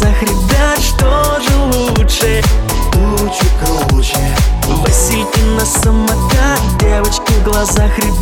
Дальше лайкать закрутилась И понеслась опять звонки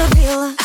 забила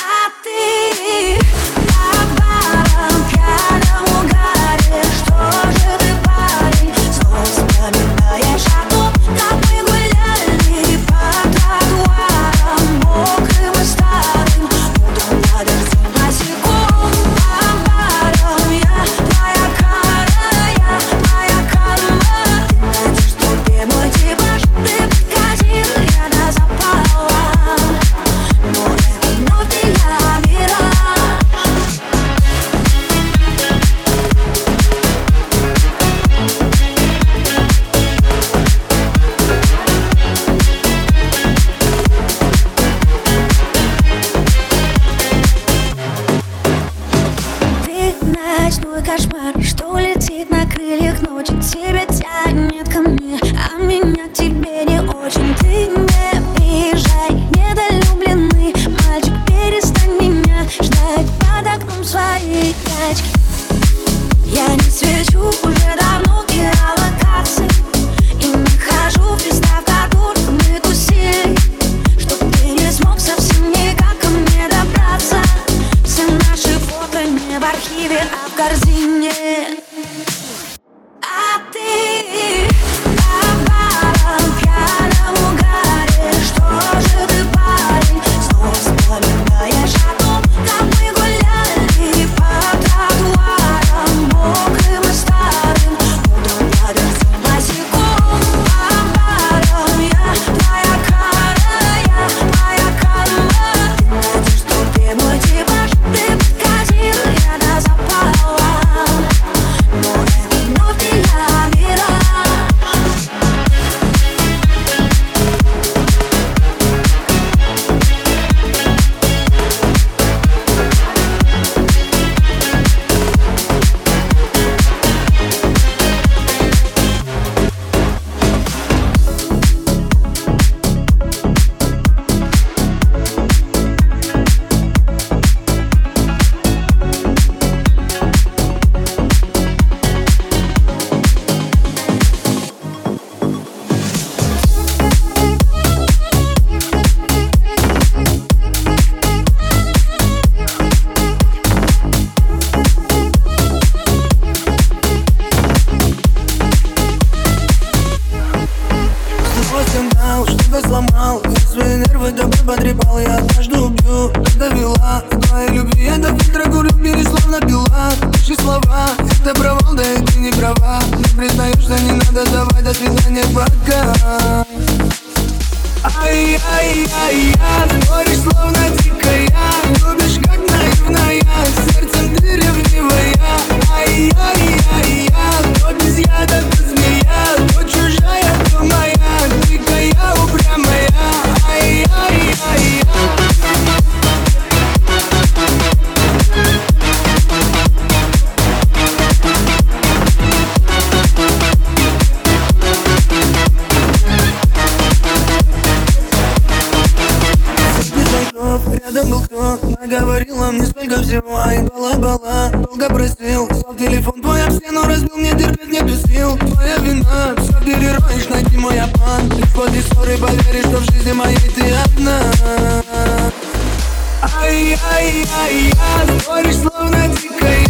я-я-я Споришь, словно дикая.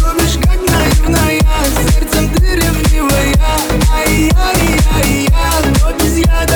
Любишь, как наивная Сердцем ты ревнивая Ай-яй-яй-я Но без яда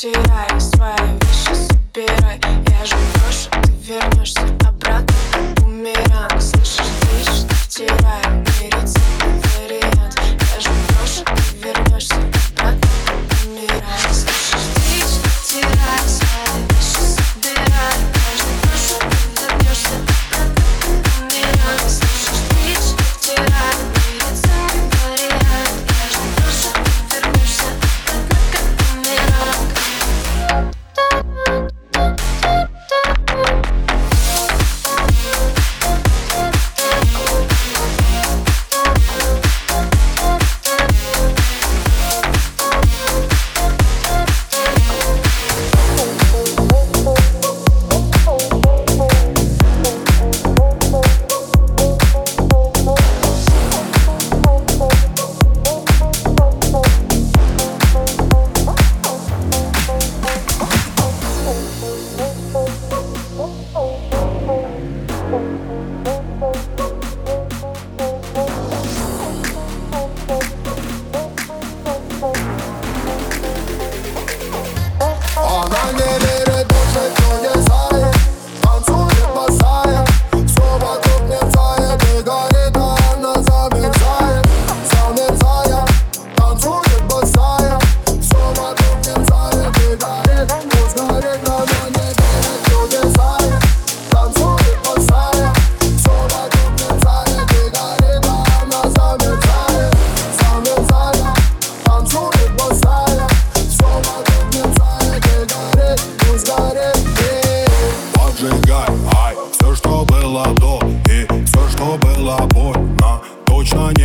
Теряй свои вещи, собирай. Я же брошу, ты вернешься обратно. Бумеранг,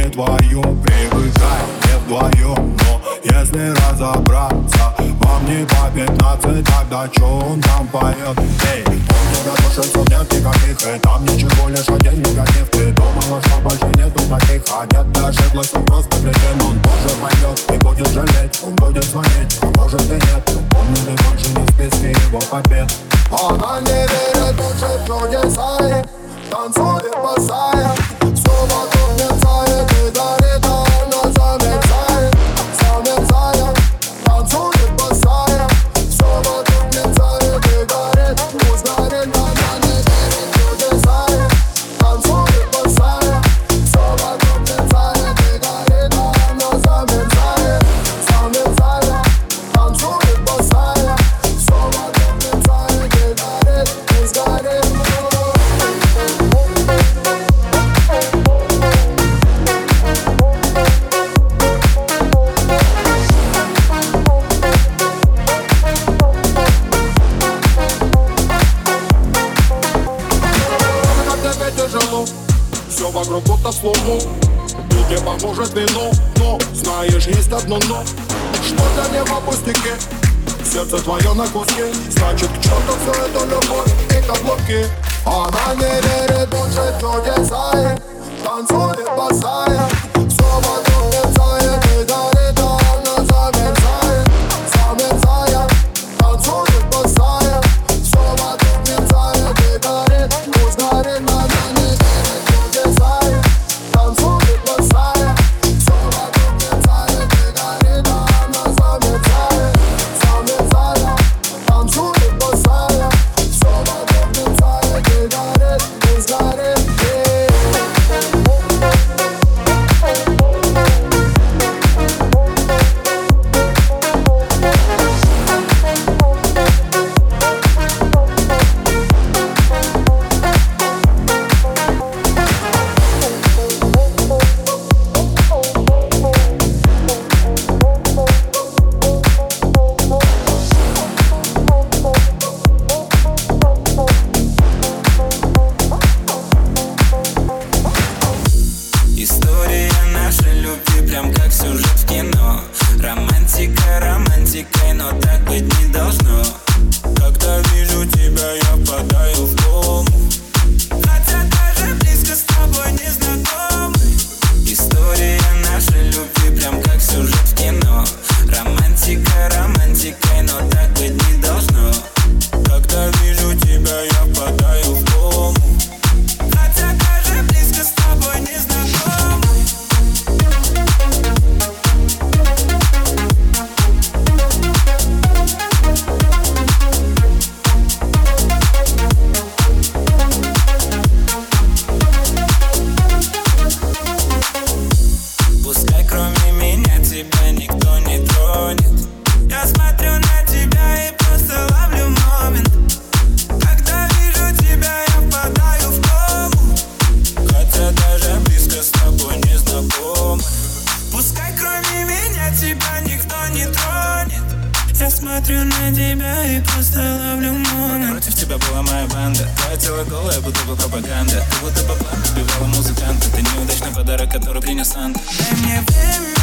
не твое Привыкай. Не вдвоем, но если разобраться Вам не по пятнадцать, тогда чё он там поет? Эй, он не разрушится, нет никаких И там ничего, лишь один негатив. Ты думала, что больше нету таких А нет, ты ошиблась, он просто кретин. Он тоже пойдет и будет жалеть Он будет звонить, а может и нет. Помни, ты больше не в списке его побед Она не верит, учит чудеса Танцует по босая. Sobą to mnie cały wydaje одну ночь Что-то не в опустике Сердце твое на куске Значит, к черту все это любовь и каблуки Она не верит больше чудеса Танцует босая Дай мне время,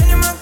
я не могу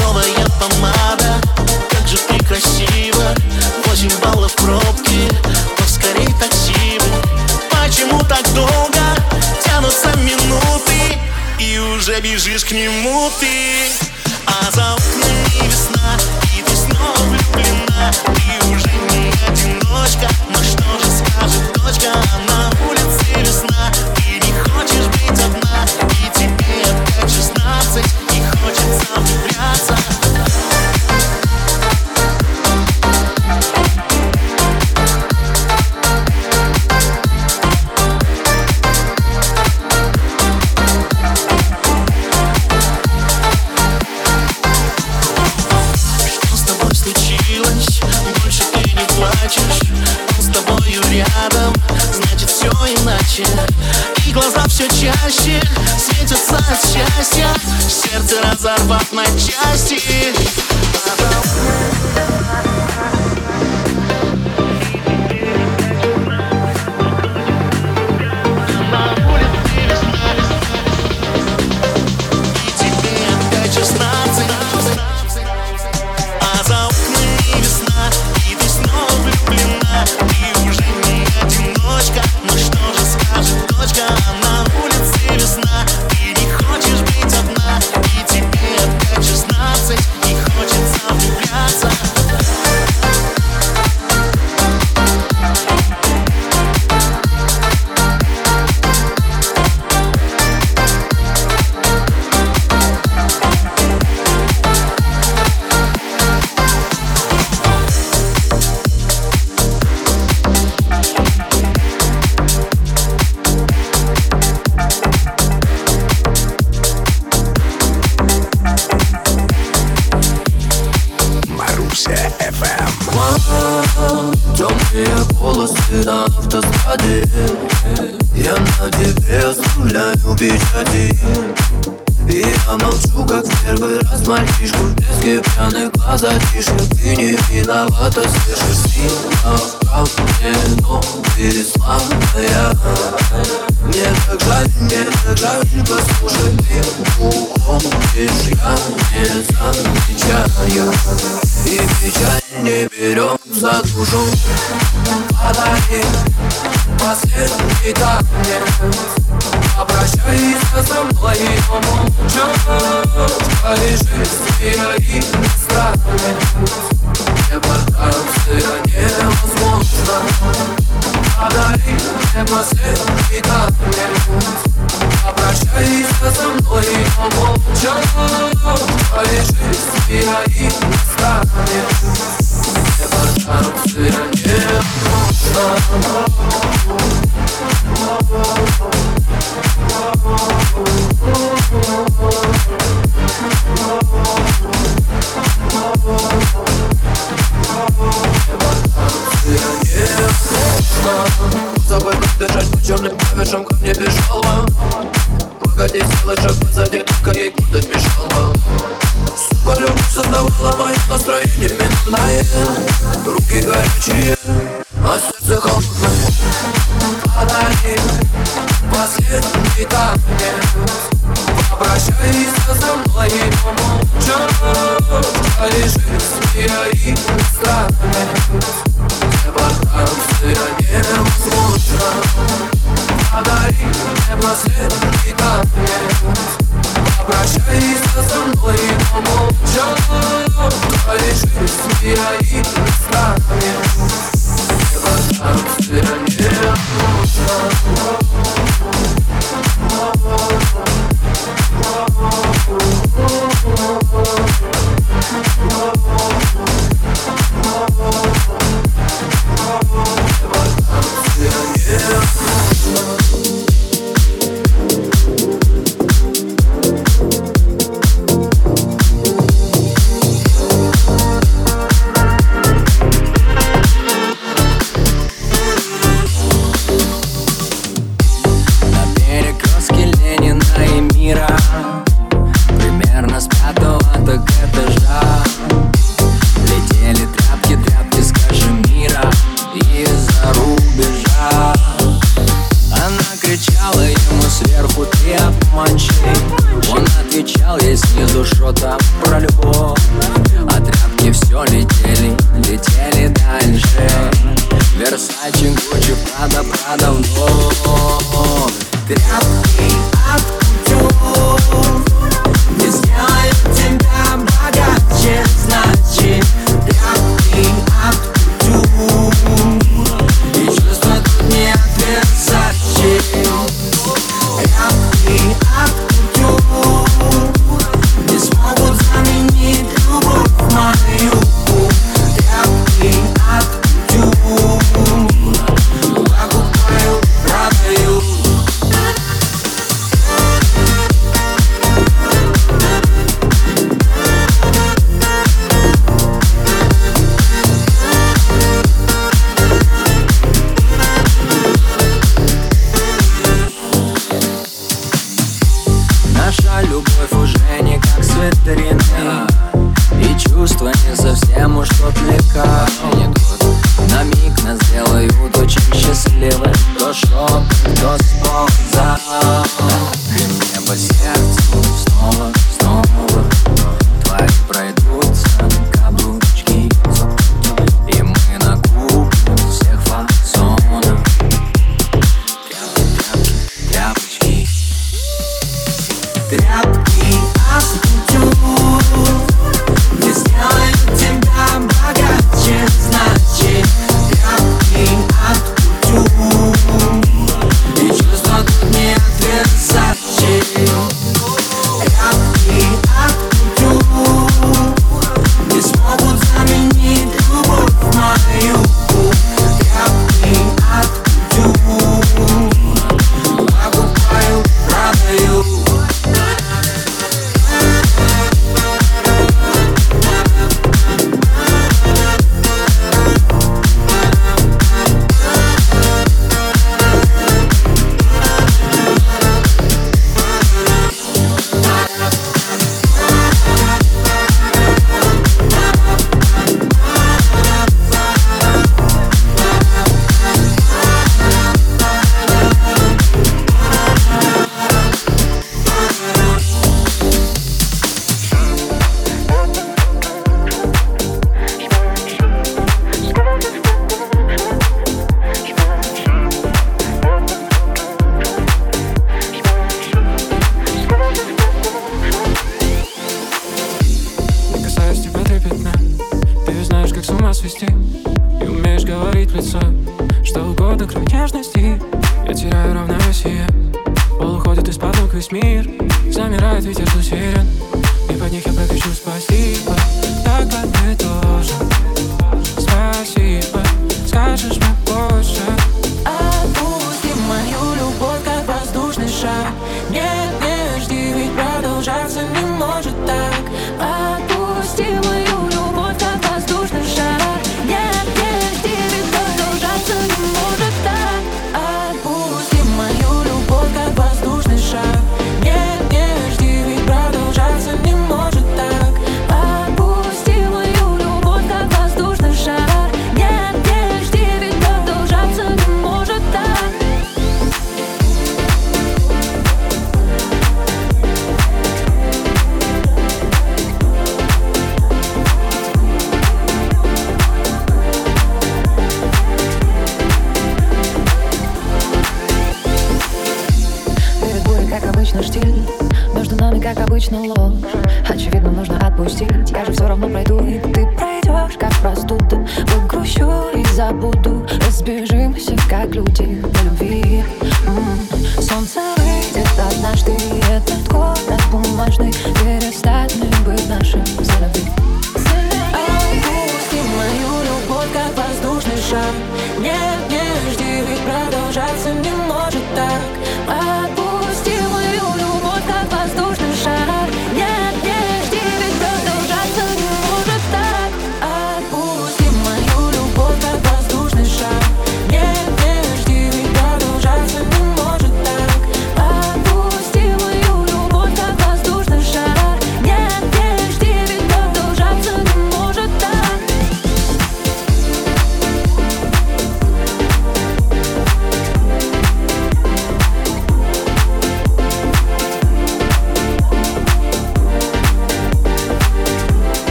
Новая помада, как же ты красива Восемь баллов пробки, поскорей такси Почему так долго тянутся минуты? И уже бежишь к нему ты. А за окнами весна, и ты снова влюблена Ты уже не одиночка, но что же скажет дочка, она some. Сердце разорвав на части. Потом... печати и я молчу, как в первый раз мальчишку В блеске пьяных глаз затишье Ты не виновата, слышишь сильно Прав мне, но слабая Мне так жаль, мне так жаль Послушай, ты уходишь Я не замечаю. И печаль не берем за душу. Подари последний танец Обращайся со мной, но молча Полежи свои страны Депортация невозможна Подари мне последний танец Обращайся со мной, но молча Полежи свои страны Депортация невозможна Забой как горячие, а сердце холодное. Подари последний танец Попрощайся со мной и помолча. Полежи в своей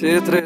te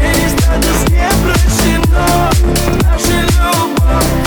Перестать не прощено. Наша любовь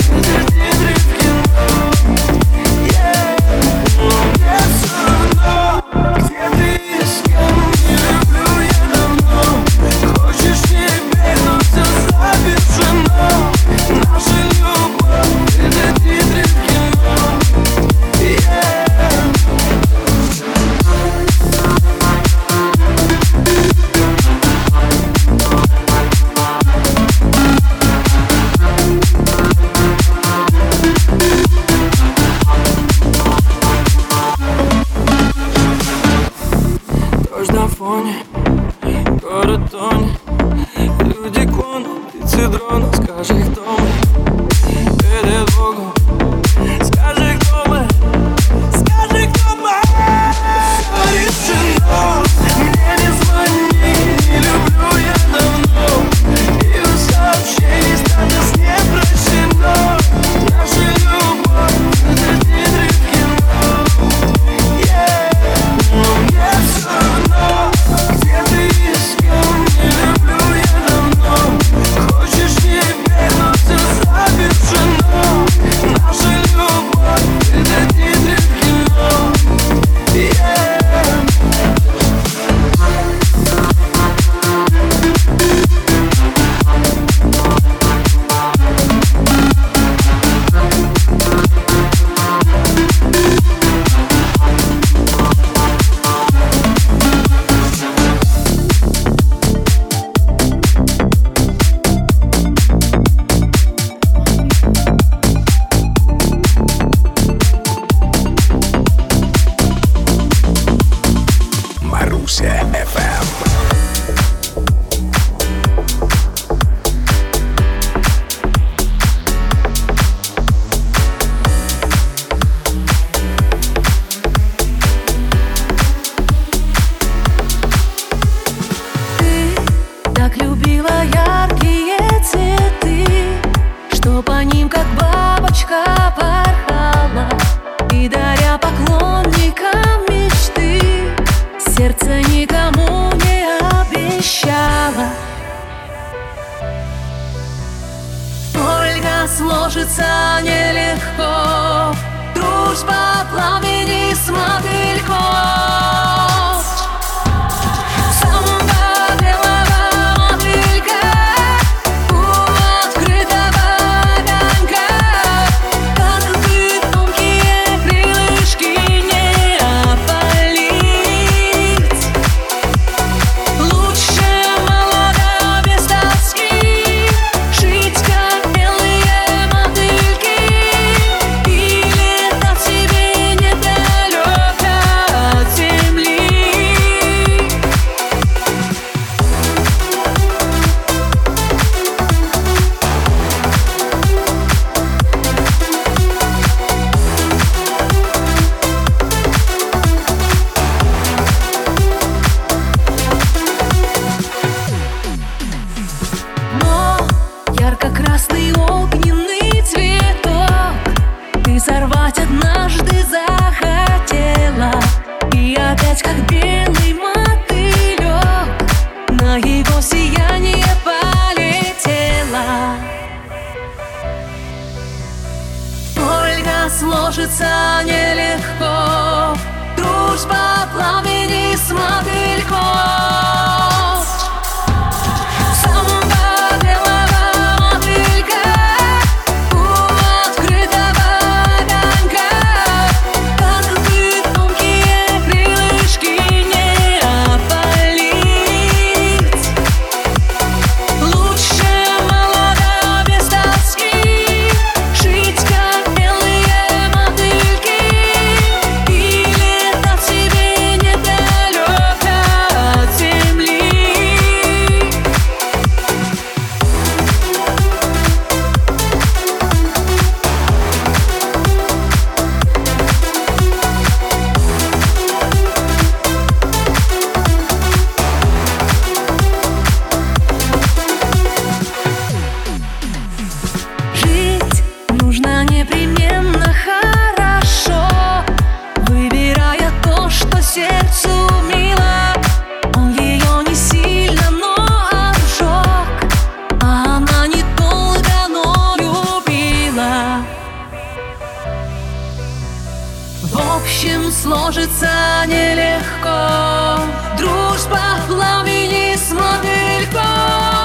В общем, сложится нелегко. Дружба пламени с мотыльком